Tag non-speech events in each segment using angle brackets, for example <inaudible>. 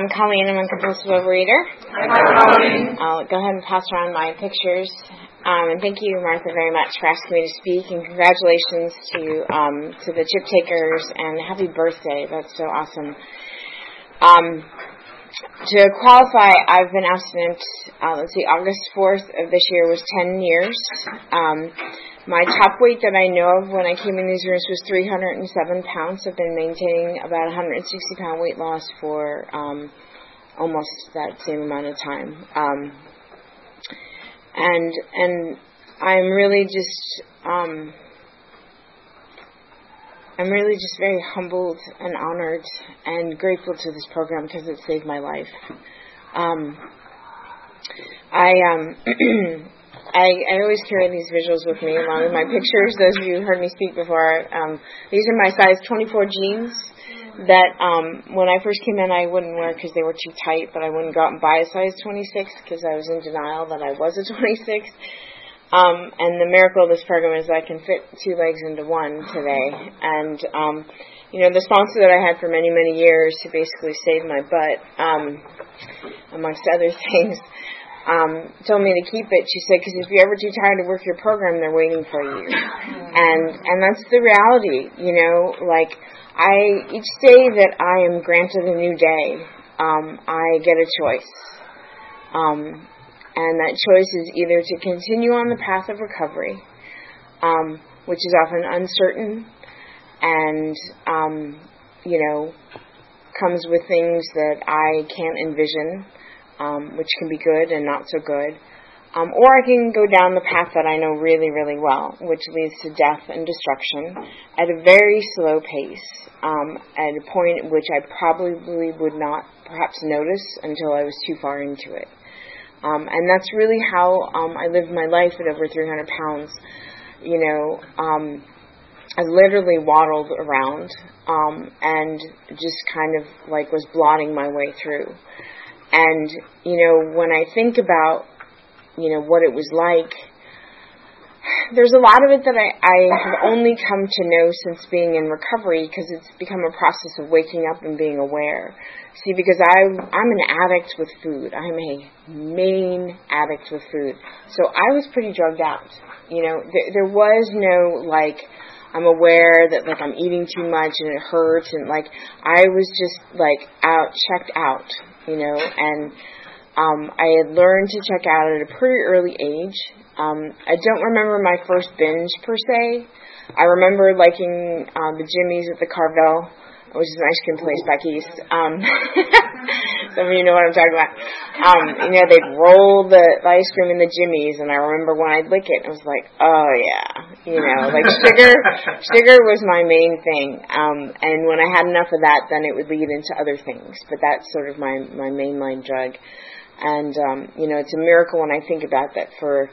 I'm Colleen. I'm a compulsive overeater. Hi, Colleen. I'll go ahead and pass around my pictures. Um, and thank you, Martha, very much for asking me to speak. And congratulations to um, to the chip takers and happy birthday. That's so awesome. Um, to qualify, I've been abstinent. Uh, let's see, August 4th of this year was 10 years. Um, my top weight that I know of when I came in these rooms was 307 pounds. I've been maintaining about 160 pound weight loss for um, almost that same amount of time. Um, and and I'm really just um, I'm really just very humbled and honored and grateful to this program because it saved my life. Um, I um, <clears throat> I, I always carry these visuals with me along with my pictures. Those of you who heard me speak before, um, these are my size 24 jeans that um, when I first came in I wouldn't wear because they were too tight, but I wouldn't go out and buy a size 26 because I was in denial that I was a <laughs> 26. Um, and the miracle of this program is that I can fit two legs into one today. And, um, you know, the sponsor that I had for many, many years who basically saved my butt, um, amongst other <laughs> things, um, told me to keep it. She said, because if you're ever too tired to work your program, they're waiting for you. <laughs> And, and that's the reality, you know, like, I, each day that I am granted a new day, um, I get a choice. Um, and that choice is either to continue on the path of recovery, um, which is often uncertain and, um, you know, comes with things that I can't envision, um, which can be good and not so good. Um, or I can go down the path that I know really, really well, which leads to death and destruction at a very slow pace, um, at a point which I probably would not perhaps notice until I was too far into it. Um, and that's really how um, I lived my life at over 300 pounds. You know, um, I literally waddled around um, and just kind of like was blotting my way through. And you know, when I think about you know what it was like there's a lot of it that I, I have only come to know since being in recovery because it's become a process of waking up and being aware. See, because I, I'm an addict with food. I'm a main addict with food. So I was pretty drugged out. You know, there, there was no like, I'm aware that like I'm eating too much and it hurts and like I was just like out, checked out, you know, and um, I had learned to check out at a pretty early age um, I don't remember my first binge per se. I remember liking uh, the jimmies at the Carvel, which is an ice cream place back east. Um, <laughs> some of you know what I'm talking about. Um, you know, they'd roll the, the ice cream in the jimmies, and I remember when I'd lick it, it was like, oh yeah, you know, like <laughs> sugar. sugar was my main thing, um, and when I had enough of that, then it would lead into other things. But that's sort of my my mainline drug, and um, you know, it's a miracle when I think about that for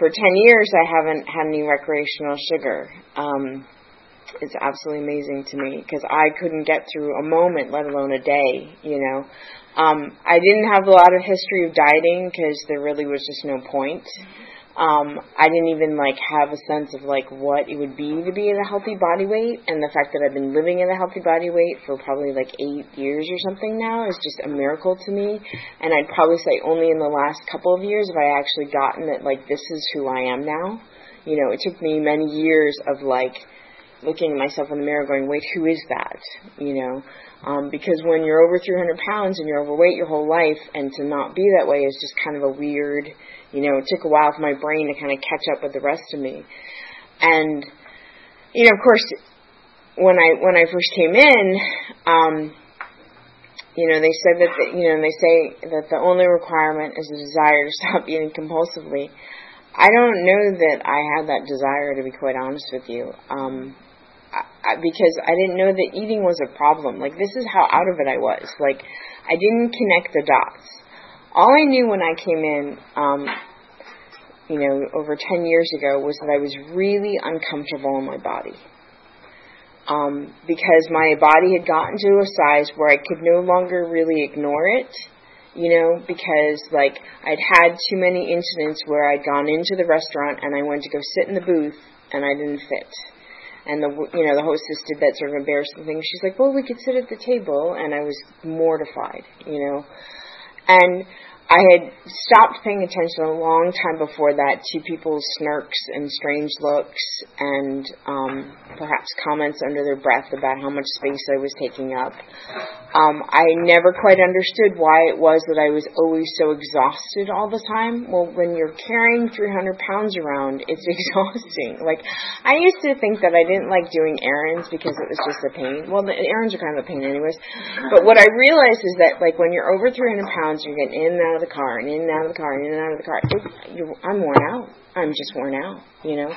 for 10 years, I haven't had any recreational sugar. Um, it's absolutely amazing to me because I couldn't get through a moment, let alone a day, you know. Um, I didn't have a lot of history of dieting because there really was just no point. Um, I didn't even like have a sense of like what it would be to be at a healthy body weight, and the fact that I've been living at a healthy body weight for probably like eight years or something now is just a miracle to me. And I'd probably say only in the last couple of years have I actually gotten that like this is who I am now. You know, it took me many years of like looking at myself in the mirror going, wait, who is that? You know, um, because when you're over 300 pounds and you're overweight your whole life, and to not be that way is just kind of a weird, you know, it took a while for my brain to kind of catch up with the rest of me. And, you know, of course, when I when I first came in, um, you know, they said that the, you know they say that the only requirement is a desire to <laughs> stop eating compulsively. I don't know that I had that desire, to be quite honest with you. Um, I, because I didn't know that eating was a problem. Like this is how out of it I was. Like I didn't connect the dots. All I knew when I came in, um, you know, over 10 years ago was that I was really uncomfortable in my body. Um, because my body had gotten to a size where I could no longer really ignore it, you know, because like I'd had too many incidents where I'd gone into the restaurant and I went to go sit in the booth and I didn't fit. And the you know the hostess did that sort of embarrassing thing. She's like, "Well, we could sit at the table," and I was mortified, you know. And I had stopped paying attention a long time before that to people's snarks and strange looks and um, perhaps comments under their breath about how much space I was taking up. Um, I never quite understood why it was that I was always so exhausted all the time. Well, when you're carrying 300 pounds around, it's <laughs> exhausting. Like, I used to think that I didn't like doing errands because it was just a pain. Well, the errands are kind of a pain anyways. But what I realized is that, like, when you're over 300 pounds, you're getting in and out of the car and in and out of the car and in and out of the car. It, you, I'm worn out. I'm just worn out, you know.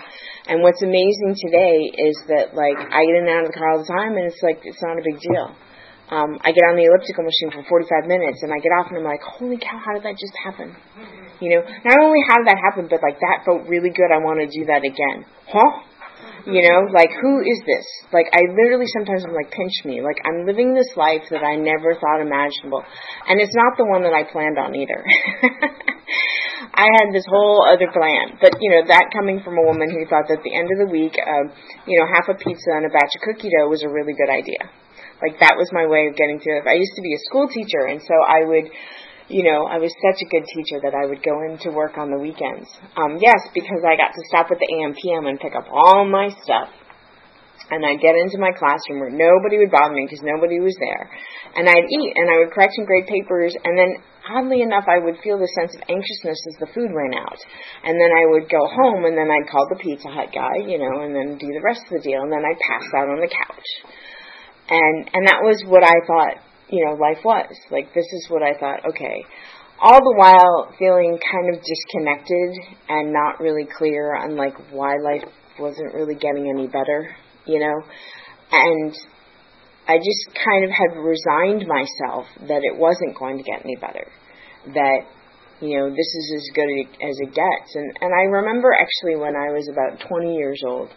And what's amazing today is that like I get in and out of the car all the time, and it's like it's not a big deal. Um, I get on the elliptical machine for 45 minutes, and I get off, and I'm like, holy cow, how did that just happen? You know, not only how did that happen, but like that felt really good. I want to do that again. Huh? You know, like who is this? Like I literally sometimes I'm like, pinch me. Like I'm living this life that I never thought imaginable. And it's not the one that I planned on either. <laughs> I had this whole other plan. But, you know, that coming from a woman who thought that at the end of the week, um, you know, half a pizza and a batch of cookie dough was a really good idea. Like that was my way of getting through it. I used to be a school teacher and so I would you know, I was such a good teacher that I would go into work on the weekends. Um, yes, because I got to stop at the AM PM and pick up all my stuff. And I'd get into my classroom where nobody would bother me because nobody was there. And I'd eat and I would correct some grade papers and then oddly enough I would feel the sense of anxiousness as the food ran out. And then I would go home and then I'd call the Pizza Hut guy, you know, and then do the rest of the deal and then I'd pass out on the couch. And and that was what I thought you know, life was. Like, this is what I thought, okay. All the while feeling kind of disconnected and not really clear on, like, why life wasn't really getting any better, you know? And I just kind of had resigned myself that it wasn't going to get any better. That, you know, this is as good as it gets. And, and I remember actually when I was about 20 years old,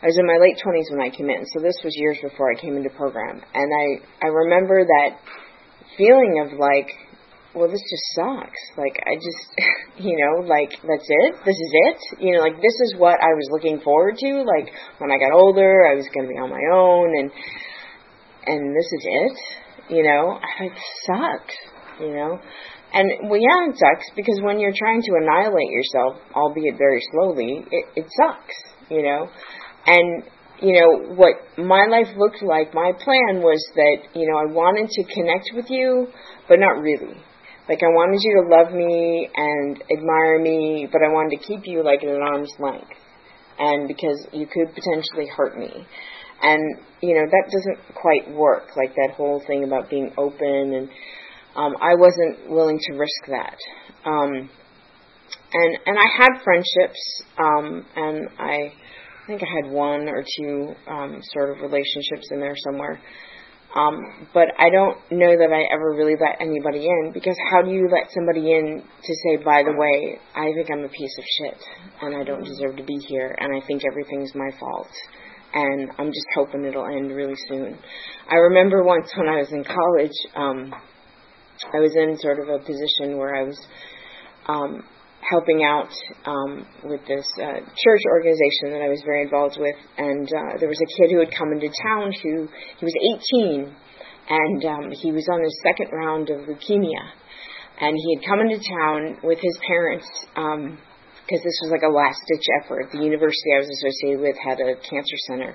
I was in my late 20s when I came in, so this was years before I came into program. And I, I remember that feeling of like, well, this just sucks. Like, I just, <laughs> you know, like, that's it? This is it? You know, like, this is what I was looking forward to. Like, when I got older, I was going to be on my own, and, and this is it? You know, it sucks, you know? And, well, yeah, it sucks, because when you're trying to annihilate yourself, albeit very slowly, it, it sucks, you know? And you know what my life looked like my plan was that you know i wanted to connect with you but not really. Like i wanted you to love me and admire me but i wanted to keep you like at an arm's length. And because you could potentially hurt me. And you know that doesn't quite work like that whole thing about being open and um i wasn't willing to risk that. Um and and i had friendships um and i I think I had one or two um, sort of relationships in there somewhere. Um, but I don't know that I ever really let anybody in because how do you let somebody in to say, by the way, I think I'm a piece of shit and I don't deserve to be here and I think everything's my fault and I'm just hoping it'll end really soon. I remember once when I was in college, um, I was in sort of a position where I was um, helping out um, with this uh, church organization that I was very involved with, and uh, there was a kid who had come into town who he was 18, and um, he was on his second round of leukemia, and he had come into town with his parents Um, because this was like a last ditch effort. The university I was associated with had a cancer center,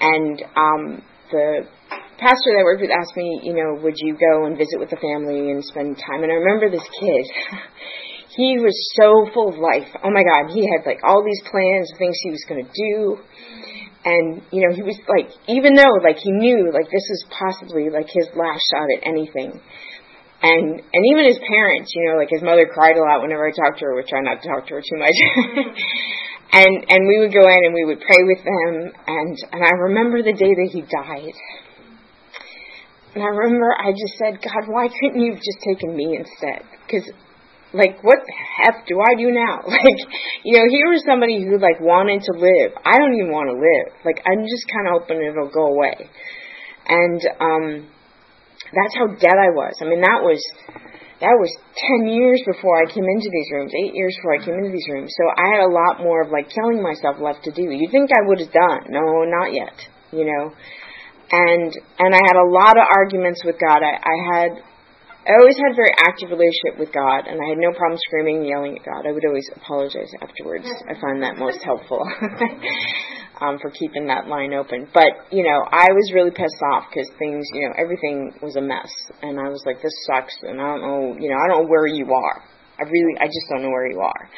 and um, the pastor that I worked with asked me, you know, would you go and visit with the family and spend time? And I remember this kid. <laughs> he was so full of life. Oh my God, he had like all these plans, things he was going to do. And, you know, he was like, even though like he knew like this was possibly like his last shot at anything. And, and even his parents, you know, like his mother cried a lot whenever I talked to her, which I not to talk to her too much. <laughs> and and we would go in and we would pray with them and and I remember the day that he died. And I remember I just said, God, why couldn't you have just taken me instead? Because like what the heck do I do now? <laughs> Like, you know, here was somebody who like wanted to live. I don't even want to live. Like I'm just kind of hoping it'll go away. And um that's how dead I was. I mean, that was that was 10 years before I came into these rooms, 8 years before I came into these rooms. So I had a lot more of like killing myself left to do. You'd think I would have done. No, not yet, you know. And and I had a lot of arguments with God. I, I had I always had a very active relationship with God, and I had no problem screaming and yelling at God. I would always apologize afterwards. I find that most helpful <laughs> um, for keeping that line open. But, you know, I was really pissed off because things, you know, everything was a mess. And I was like, this sucks, and I don't know, you know, I don't know where you are. I really, I just don't know where you are.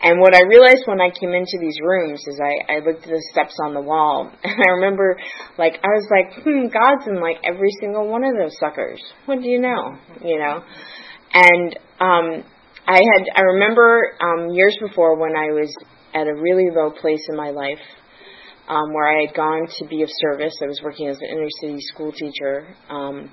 And what I realized when I came into these rooms is I, I looked at the steps on the wall <laughs> and I remember like I was like, hmm, God's in like every single one of those suckers. What do you know? You know? And um I had I remember um years before when I was at a really low place in my life, um, where I had gone to be of service. I was working as an inner city school teacher. Um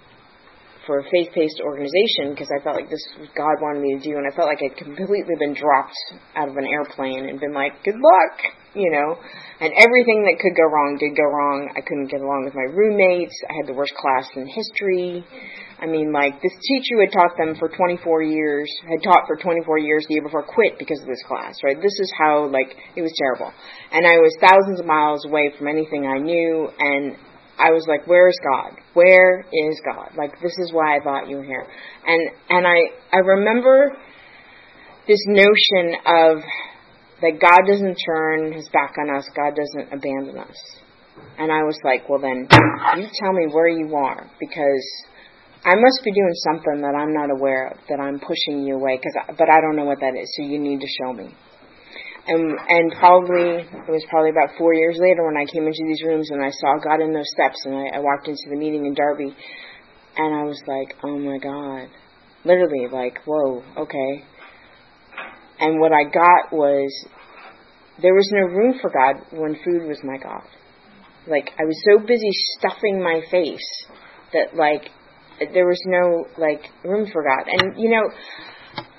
for a faith-based organization because I felt like this was God wanted me to do, and I felt like I'd completely been dropped out of an airplane and been like, "Good luck," you know. And everything that could go wrong did go wrong. I couldn't get along with my roommates. I had the worst class in history. I mean, like this teacher who had taught them for 24 years, had taught for 24 years the year before, quit because of this class. Right? This is how like it was terrible, and I was thousands of miles away from anything I knew, and I was like, where is God? Where is God? Like this is why I brought you here. And and I I remember this notion of that God doesn't turn his back on us, God doesn't abandon us. And I was like, well then you tell me where you are because I must be doing something that I'm not aware of that I'm pushing you away cuz but I don't know what that is. So you need to show me and and probably it was probably about four years later when I came into these rooms and I saw God in those steps and I, I walked into the meeting in Darby and I was like, oh my God, literally like, whoa, okay. And what I got was there was no room for God when food was my God. Like I was so busy stuffing my face that like there was no like room for God. And you know,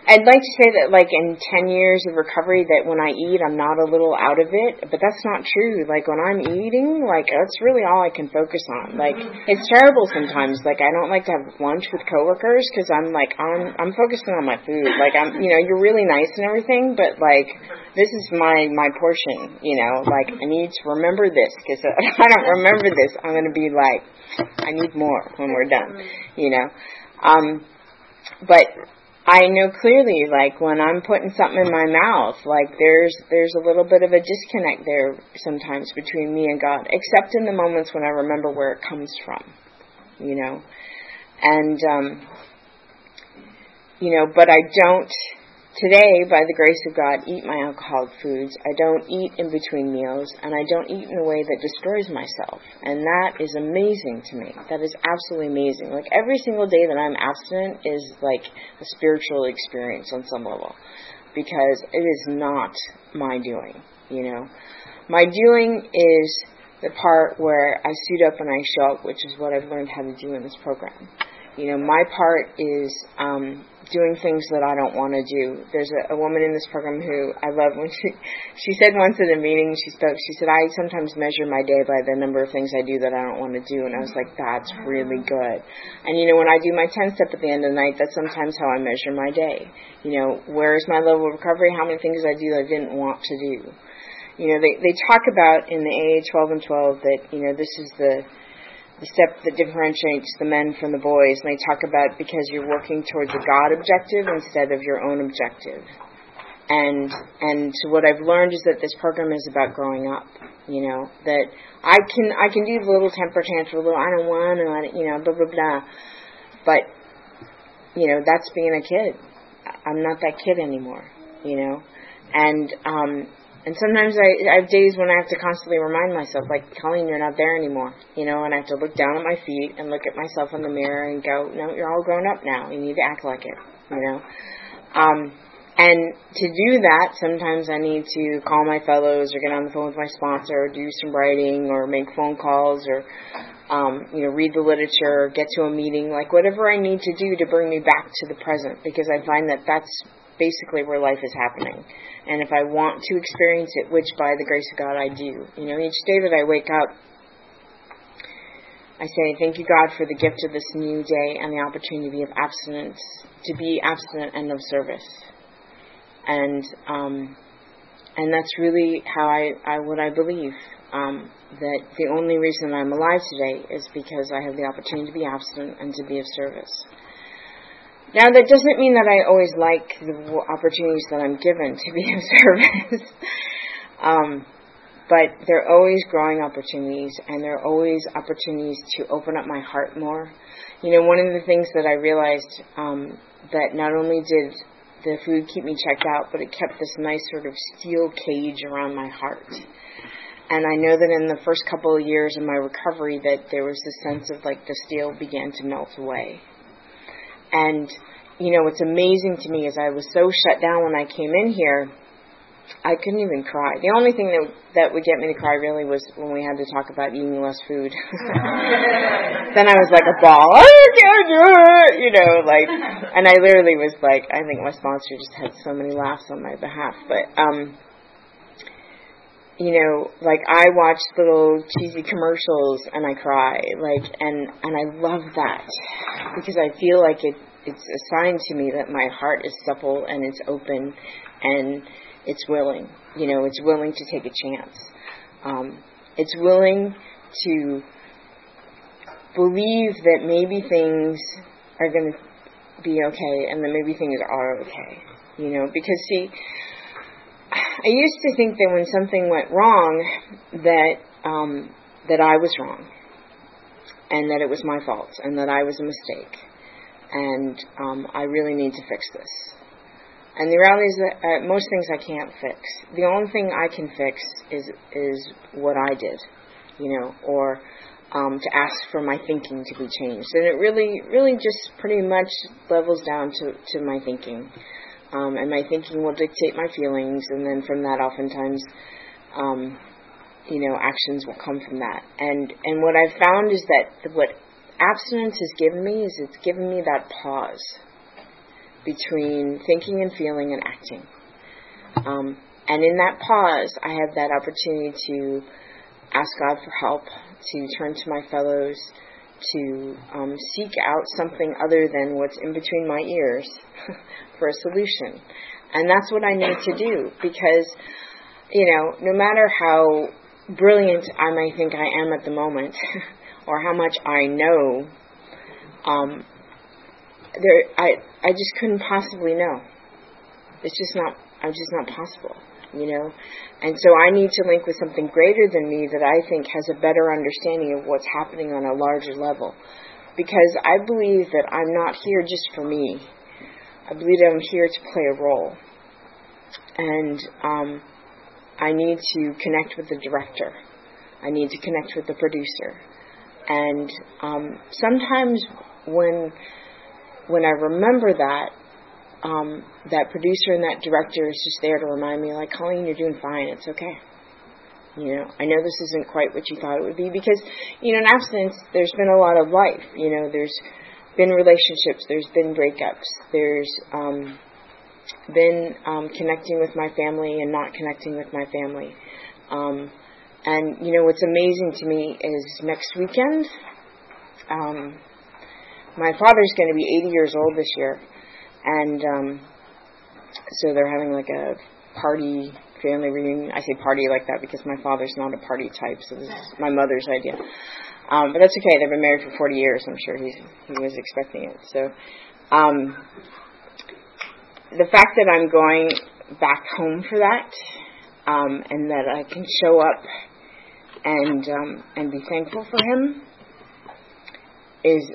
I'd like to say that, like, in 10 years of recovery, that when I eat, I'm not a little out of it, but that's not true. Like, when I'm eating, like, that's really all I can focus on. Like, it's terrible sometimes. Like, I don't like to have lunch with coworkers because I'm, like, I'm, I'm focusing on my food. Like, I'm, you know, you're really nice and everything, but, like, this is my, my portion, you know? Like, I need to remember this because <laughs> if I don't remember this, I'm going to be like, I need more when we're done, you know? Um, but I know clearly, like when I'm putting something in my mouth, like there's there's a little bit of a disconnect there sometimes between me and God, except in the moments when I remember where it comes from, you know, and um, you know, but I don't Today, by the grace of God, eat my alcoholic foods. I don't eat in between meals, and I don't eat in a way that destroys myself. And that is amazing to me. That is absolutely amazing. Like every single day that I'm abstinent is like a spiritual experience on some level, because it is not my doing. You know, my doing is the part where I suit up and I show up, which is what I've learned how to do in this program. You know, my part is um, doing things that I don't want to do. There's a, a woman in this program who I love when she <laughs> she said once at a meeting she spoke. She said I sometimes measure my day by the number of things I do that I don't want to do, and I was like, that's really good. And you know, when I do my ten step at the end of the night, that's sometimes how I measure my day. You know, where is my level of recovery? How many things I do that I didn't want to do? You know, they they talk about in the AA 12 and 12 that you know this is the the step that differentiates the men from the boys, and they talk about because you're working towards a God objective instead of your own objective. And and what I've learned is that this program is about growing up. You know that I can I can do the little temper tantrum, a little I don't want to, you know, blah blah blah. But you know that's being a kid. I'm not that kid anymore. You know, and um, and sometimes I, I have days when I have to constantly remind myself, like, Colleen, you're not there anymore. You know, and I have to look down at my feet and look at myself in the mirror and go, no, you're all grown up now. You need to act like it. You know. Um, And to do that, sometimes I need to call my fellows or get on the phone with my sponsor or do some writing or make phone calls or, um, you know, read the literature, or get to a meeting, like whatever I need to do to bring me back to the present because I find that that's basically where life is happening. And if I want to experience it, which by the grace of God I do, you know, each day that I wake up, I say, Thank you, God, for the gift of this new day and the opportunity of abstinence, to be abstinent and of service and um, and that's really how I, I what I believe um, that the only reason I'm alive today is because I have the opportunity to be abstinent and to be of service. Now that doesn't mean that I always like the opportunities that I'm given to be of <laughs> service. um, but there are always growing opportunities and there are always opportunities to open up my heart more. You know, one of the things that I realized um, that not only did the food keep me checked out, but it kept this nice sort of steel cage around my heart. And I know that in the first couple of years of my recovery that there was this sense of like the steel began to melt away. And you know, what's amazing to me is I was so shut down when I came in here I couldn't even cry. The only thing that that would get me to cry really was when we had to talk about eating less food. <laughs> then I was like a ball. I can't do it, you know, like, and I literally was like, I think my sponsor just had so many laughs on my behalf, but um, you know, like I watch little cheesy commercials and I cry, like, and and I love that because I feel like it it's a sign to me that my heart is supple and it's open and it's willing. You know, it's willing to take a chance. Um, it's willing to believe that maybe things are going to be okay and that maybe things are okay. You know, because see, I used to think that when something went wrong, that um, that I was wrong, and that it was my fault, and that I was a mistake, and um, I really need to fix this. And the reality is that uh, most things I can't fix. The only thing I can fix is is what I did, you know, or um, to ask for my thinking to be changed. And it really, really just pretty much levels down to, to my thinking. Um, and my thinking will dictate my feelings, and then from that, oftentimes, um, you know, actions will come from that. And and what I've found is that what abstinence has given me is it's given me that pause between thinking and feeling and acting. Um, and in that pause, I have that opportunity to ask God for help, to turn to my fellows, to um, seek out something other than what's in between my ears <laughs> for a solution. And that's what I need to do because, you know, no matter how brilliant I may think I am at the moment <laughs> or how much I know, um, there I I just couldn't possibly know. It's just not I'm just not possible, you know. And so I need to link with something greater than me that I think has a better understanding of what's happening on a larger level. Because I believe that I'm not here just for me. I believe I'm here to play a role. And um, I need to connect with the director. I need to connect with the producer. And um, sometimes when when I remember that, um, that producer and that director is just there to remind me, like, Colleen, you're doing fine. It's okay. You know, I know this isn't quite what you thought it would be because, you know, in abstinence, there's been a lot of life. You know, there's been relationships, there's been breakups, there's um, been um, connecting with my family and not connecting with my family. Um, and, you know, what's amazing to me is next weekend, um, my father's going to be 80 years old this year, and um, so they're having like a party family reunion. I say party like that because my father's not a party type, so this is my mother's idea. Um, but that's okay. They've been married for 40 years. I'm sure he's he was expecting it. So um, the fact that I'm going back home for that, um, and that I can show up and um, and be thankful for him is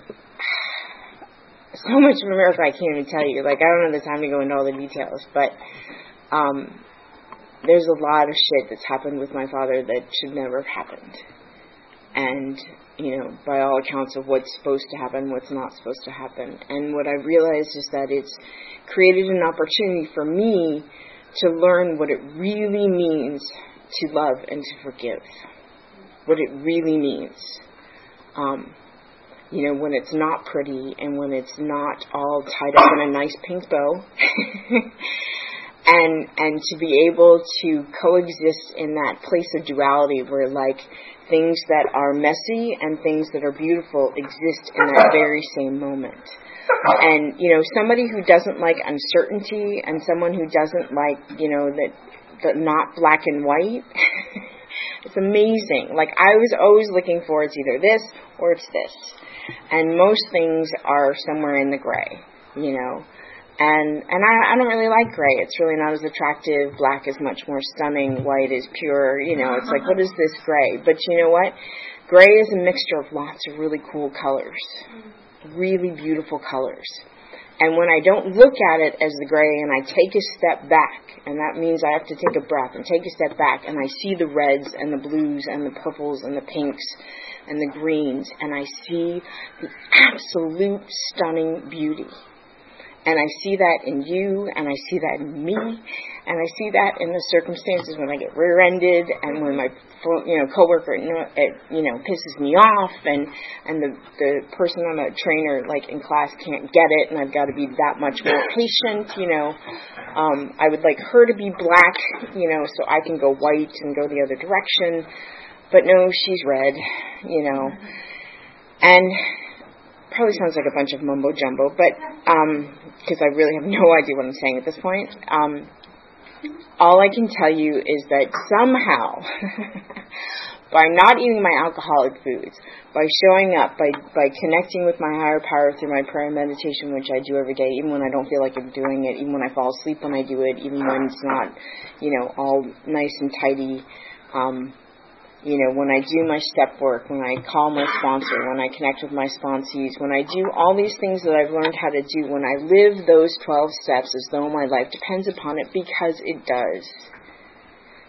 so much of a miracle I can't even tell you. Like I don't have the time to go into all the details, but um, there's a lot of shit that's happened with my father that should never have happened, and you know, by all accounts of what's supposed to happen, what's not supposed to happen. And what I realized is that it's created an opportunity for me to learn what it really means to love and to forgive. What it really means. Um, you know, when it's not pretty and when it's not all tied up in a nice pink bow. <laughs> and and to be able to coexist in that place of duality where like things that are messy and things that are beautiful exist in that very same moment. And you know, somebody who doesn't like uncertainty and someone who doesn't like, you know, that the not black and white. <laughs> it's amazing. Like I was always looking for it's either this or it's this. And most things are somewhere in the gray, you know. And and I, I don't really like gray. It's really not as attractive. Black is much more stunning. White is pure. You know, it's like what is this gray? But you know what? Gray is a mixture of lots of really cool colors, really beautiful colors. And when I don't look at it as the gray and I take a step back, and that means I have to take a breath and take a step back and I see the reds and the blues and the purples and the pinks and the greens and I see the absolute stunning beauty and I see that in you, and I see that in me, and I see that in the circumstances when I get rear-ended, and when my you know coworker you know, pisses me off, and and the the person I'm a trainer like in class can't get it, and I've got to be that much more patient. You know, um, I would like her to be black, you know, so I can go white and go the other direction, but no, she's red, you know, and probably sounds like a bunch of mumbo jumbo, but because um, I really have <laughs> no idea what I'm saying at this point. Um, all I can tell you is that somehow, <laughs> by not eating my alcoholic foods, by showing up, by by connecting with my higher power through my prayer and meditation, which I do every day, even when I don't feel like I'm doing it, even when I fall asleep when I do it, even when it's not, you know, all nice and tidy. Um, you know, when I do my step work, when I call my sponsor, when I connect with my sponsees, when I do all these things that I've learned how to do, when I live those 12 steps as though my life depends upon it because it does.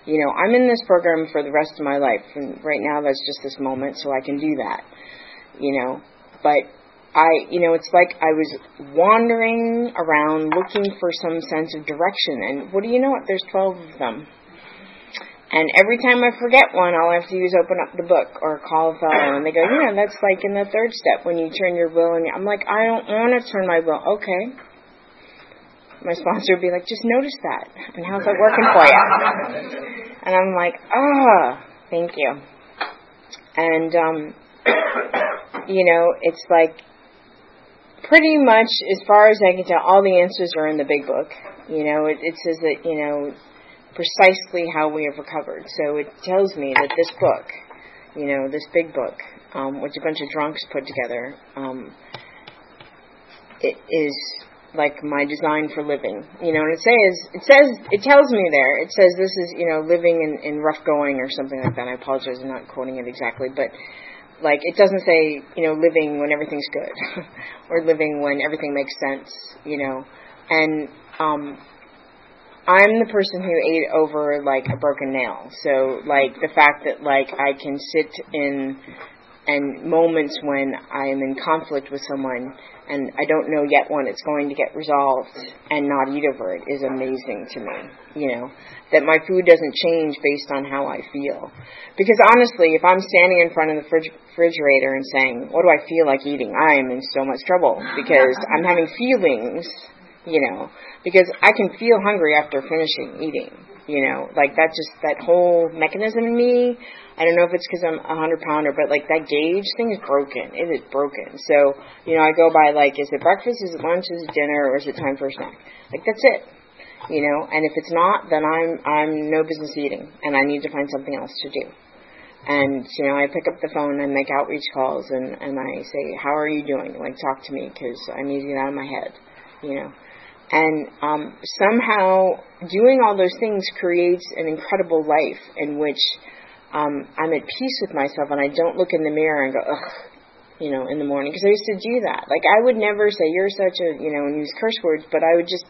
You know, I'm in this program for the rest of my life, and right now that's just this moment, so I can do that. You know, but I, you know, it's like I was wandering around looking for some sense of direction, and what do you know? There's 12 of them. And every time I forget one, all I have to do is open up the book or call a fellow, and they go, "Yeah, that's like in the third step when you turn your will." And I'm like, "I don't want to turn my will." Okay. My sponsor would be like, "Just notice that, and how's that working for you?" And I'm like, "Ah, oh, thank you." And um, you know, it's like pretty much as far as I can tell, all the answers are in the big book. You know, it, it says that you know precisely how we have recovered. So it tells me that this book, you know, this big book, um, which a bunch of drunks put together, um, it is like my design for living. You know, and it says it says it tells me there. It says this is you know living in, in rough going or something like that. I apologize, I'm not quoting it exactly, but like it doesn't say you know living when everything's good <laughs> or living when everything makes sense. You know, and um, I'm the person who ate over like a broken nail. So like the fact that like I can sit in and moments when I'm in conflict with someone and I don't know yet when it's going to get resolved and not eat over it is amazing to me. You know, that my food doesn't change based on how I feel. Because honestly, if I'm standing in front of the fridge- refrigerator and saying, what do I feel like eating? I am in so much trouble because I'm having feelings you know, because I can feel hungry after finishing eating, you know, like that just, that whole mechanism in me, I don't know if it's because I'm a hundred pounder, but like that gauge thing is broken. It is broken. So, you know, I go by like, is it breakfast, is it lunch, is it dinner, or is it time for a snack? Like that's it. You know, and if it's not, then I'm, I'm no business eating, and I need to find something else to do. And, you know, I pick up the phone and make outreach calls and, and I say, how are you doing? Like, talk to me because I need to get out of my head, you know. And um, somehow doing all those things creates an incredible life in which um, I'm at peace with myself and I don't look in the mirror and go, ugh, you know, in the morning. Because I used to do that. Like, I would never say, you're such a, you know, and use curse words, but I would just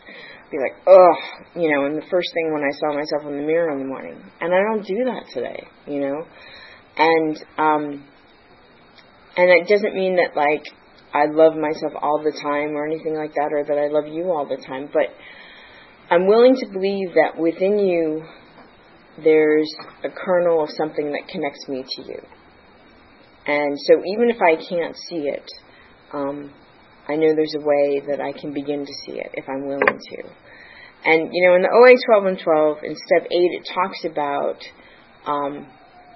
be like, ugh, you know, and the first thing when I saw myself in the mirror in the morning. And I don't do that today, you know. And, um, and it doesn't mean that like I love myself all the time or anything like that, or that I love you all the time, but I'm willing to believe that within you there's a kernel of something that connects me to you. And so even if I can't see it, um, I know there's a way that I can begin to see it if I'm willing to. And, you know, in the OA 12 and 12, in step 8, it talks about um,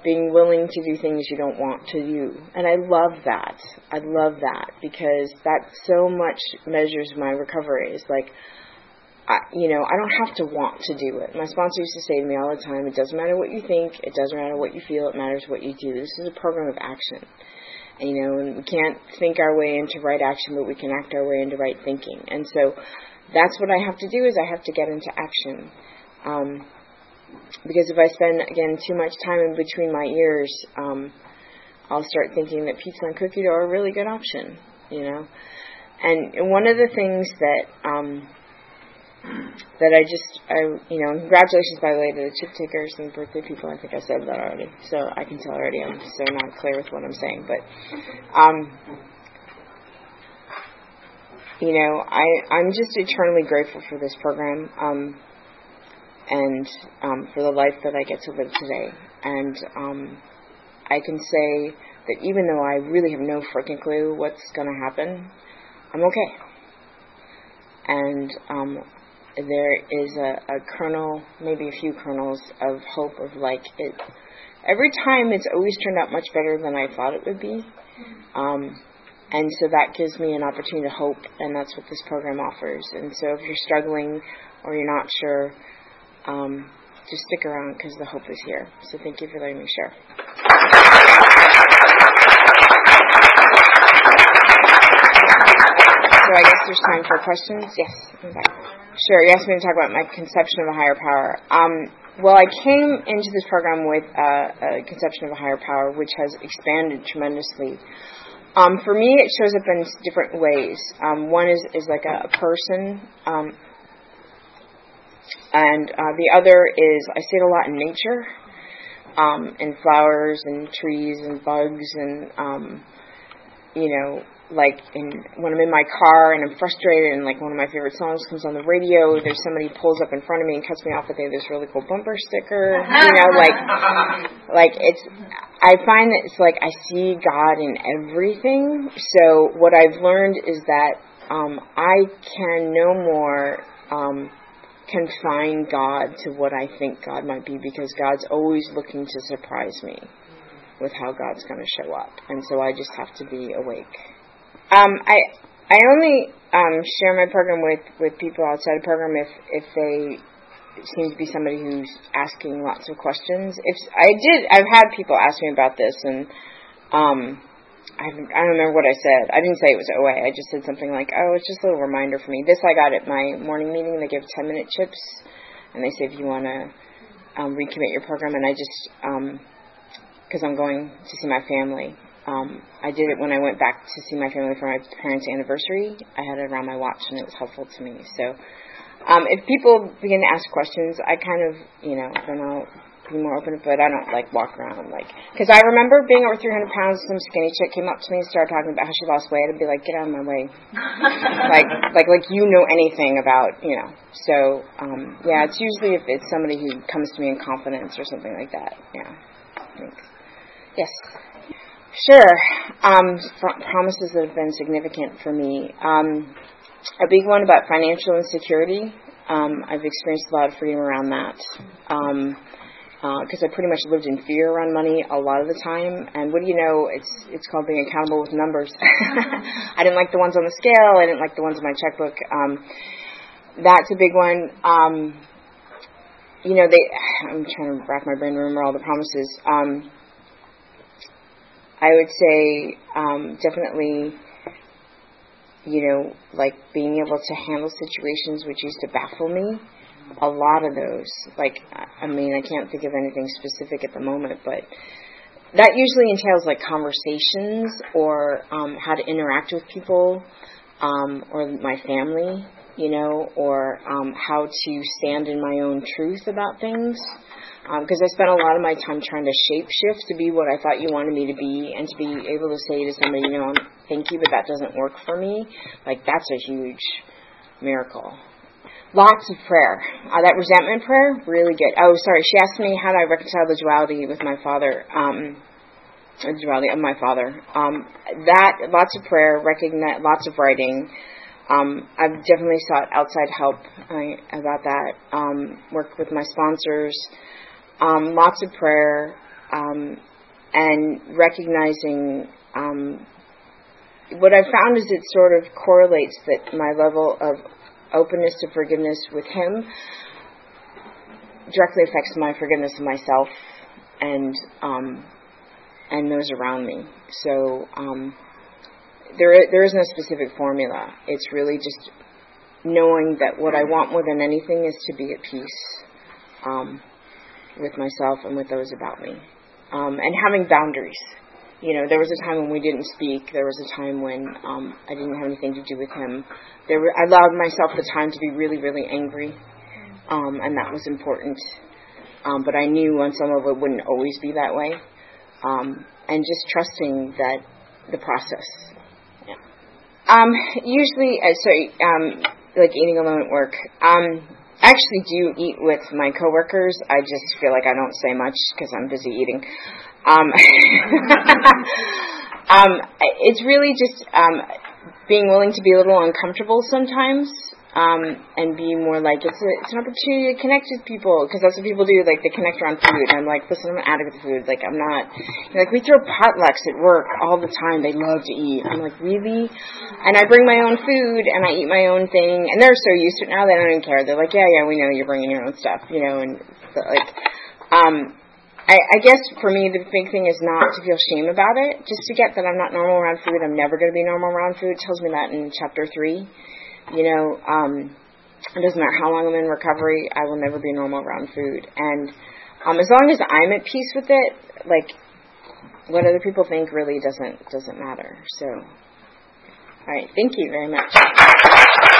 being willing to do things you don't want to do. And I love that. I love that because that so much measures my recovery. It's like, I, you know, I don't have to want to do it. My sponsor used to say to me all the time, it doesn't matter what you think, it doesn't matter what you feel, it matters what you do. This is a program of action. And, you know, and we can't think our way into right action, but we can act our way into right thinking. And so that's what I have to do is I have to get into action. Um, because if I spend, again, too much time in between my ears, um, I'll start thinking that pizza and cookie dough are a really good option, you know. And one of the things that um, that I just, I, you know, congratulations by the way to the chip takers and birthday people. I think I said that already, so I can tell already I'm so not clear with what I'm saying. But, um, you know, I I'm just eternally grateful for this program, um, and um, for the life that I get to live today. And um, I can say that even though I really have no freaking clue what's going to happen, I'm okay. And um, there is a, a kernel, maybe a few kernels of hope of like it. Every time it's always turned out much better than I thought it would be. Um, and so that gives me an opportunity to hope, and that's what this program offers. And so if you're struggling or you're not sure, um, just stick around because the hope is here. So thank you for letting me share. So I guess there's time for questions. Yes. Sure. You asked me to talk about my conception of a higher power. Um, well, I came into this program with a conception of a higher power, which has expanded tremendously. Um, for me, it shows up in different ways. Um, one is, is like a, a person, um, and uh, the other is I see it a lot in nature, um, in flowers and trees and bugs and um, you know like in when I'm in my car and I'm frustrated and like one of my favorite songs comes on the radio, there's somebody pulls up in front of me and cuts me off with this really cool bumper sticker. You know, <laughs> like like it's I find that it's like I see God in everything. So what I've learned is that um I can no more um confine God to what I think God might be because God's always looking to surprise me with how God's going to show up. And so I just have to be awake. Um, I I only um, share my program with, with people outside the program if if they seem to be somebody who's asking lots of questions. If I did, I've had people ask me about this, and um, I I don't remember what I said. I didn't say it was OA. I just said something like, "Oh, it's just a little reminder for me." This I got at my morning meeting. They give ten minute chips, and they say if you want to um, recommit your program, and I just because um, I'm going to see my family um, I did it when I went back to see my family for my parents' anniversary. I had it around my watch, and it was helpful to me. So, um, if people begin to ask questions, I kind of, you know, then Be more open. But I don't like walk around like because I remember being over 300 pounds. Some skinny chick came up to me and started talking about how she lost weight. I'd be like, get out of my way, <laughs> like like like you know anything about you know. So um, yeah, it's usually if it's somebody who comes to me in confidence or something like that. Yeah. Thanks. Yes. Sure. Um, promises that have been significant for me. Um, a big one about financial insecurity. Um, I've experienced a lot of freedom around that. Because uh, I pretty much lived in fear around money a lot of the time, and what do you know? It's it's called being accountable with numbers. <laughs> I didn't like the ones on the scale. I didn't like the ones in my checkbook. Um, that's a big one. Um, you know, they. <sighs> I'm trying to rack my brain remember all the promises. Um, I would say um, definitely, you know, like being able to handle situations which used to baffle me. A lot of those, like, I mean, I can't think of anything specific at the moment, but that usually entails like conversations or um, how to interact with people um, or my family, you know, or um, how to stand in my own truth about things. because um, I spent a lot of my time trying to shape shift to be what I thought you wanted me to be, and to be able to say to somebody, you know, thank you, but that doesn't work for me. Like that's a huge miracle. Lots of prayer. Uh, that resentment prayer, really good. Oh, sorry. She asked me how do I reconcile the duality with my father. Um, the duality of my father. Um, that lots of prayer, recognize lots of writing. Um, I've definitely sought outside help uh, about that. Um, worked with my sponsors. Um, lots of prayer um, and recognizing. Um, what I've found is it sort of correlates that my level of openness to forgiveness with him directly affects my forgiveness of myself and um, and those around me. So um, there there isn't a specific formula. It's really just knowing that what I want more than anything is to be at peace um, with myself and with those about me, um, and having boundaries. You know, there was a time when we didn't speak. There was a time when um, I didn't have anything to do with him. There, were, I allowed myself the time to be really, really angry, um, and that was important. Um, but I knew on some of it wouldn't always be that way, um, and just trusting that the process. Yeah. Um, usually, uh, so um, like eating alone at work. Um, actually do eat with my coworkers. I just feel like I don't say much because I'm busy eating. Um, <laughs> um, it's really just um, being willing to be a little uncomfortable sometimes. Um, and be more like it's a, it's an opportunity to connect with people because that's what people do. Like they connect around food. And I'm like, listen, I'm an addict of food. Like I'm not. Like we throw potlucks at work all the time. They love to eat. I'm like, really? And I bring my own food and I eat my own thing. And they're so used to it now they don't even care. They're like, yeah, yeah, we know you're bringing your own stuff, you know. And so, like, um, I, I guess for me, the big thing is not to feel shame about it. Just to get that I'm not normal around food. I'm never going to be normal around food. It tells me that in chapter three. You know, um, it doesn't matter how long I'm in recovery. I will never be normal around food. And um, as long as I'm at peace with it, like what other people think really doesn't doesn't matter. So, all right. Thank you very much.